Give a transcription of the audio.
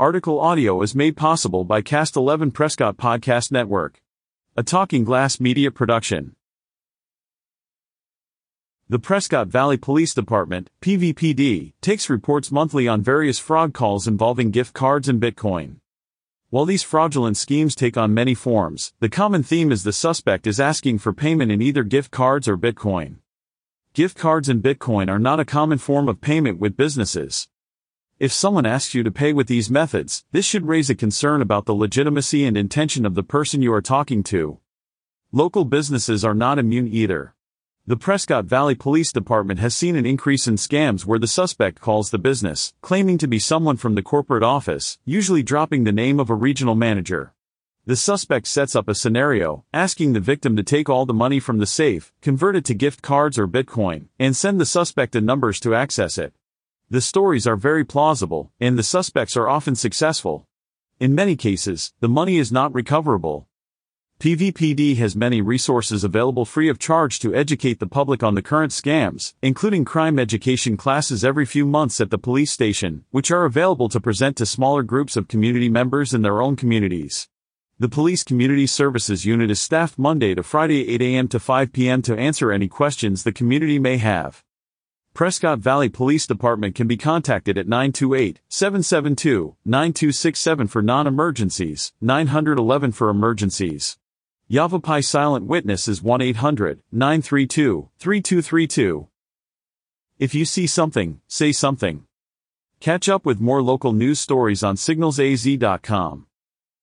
Article audio is made possible by Cast 11 Prescott Podcast Network, a Talking Glass media production. The Prescott Valley Police Department, PVPD, takes reports monthly on various fraud calls involving gift cards and Bitcoin. While these fraudulent schemes take on many forms, the common theme is the suspect is asking for payment in either gift cards or Bitcoin. Gift cards and Bitcoin are not a common form of payment with businesses. If someone asks you to pay with these methods, this should raise a concern about the legitimacy and intention of the person you are talking to. Local businesses are not immune either. The Prescott Valley Police Department has seen an increase in scams where the suspect calls the business, claiming to be someone from the corporate office, usually dropping the name of a regional manager. The suspect sets up a scenario, asking the victim to take all the money from the safe, convert it to gift cards or Bitcoin, and send the suspect the numbers to access it. The stories are very plausible, and the suspects are often successful. In many cases, the money is not recoverable, PVPD has many resources available free of charge to educate the public on the current scams, including crime education classes every few months at the police station, which are available to present to smaller groups of community members in their own communities. The Police Community Services Unit is staffed Monday to Friday 8 a.m. to 5 p.m. to answer any questions the community may have. Prescott Valley Police Department can be contacted at 928-772-9267 for non-emergencies, 911 for emergencies. Yavapai Silent Witness is 1-800-932-3232. If you see something, say something. Catch up with more local news stories on signalsaz.com.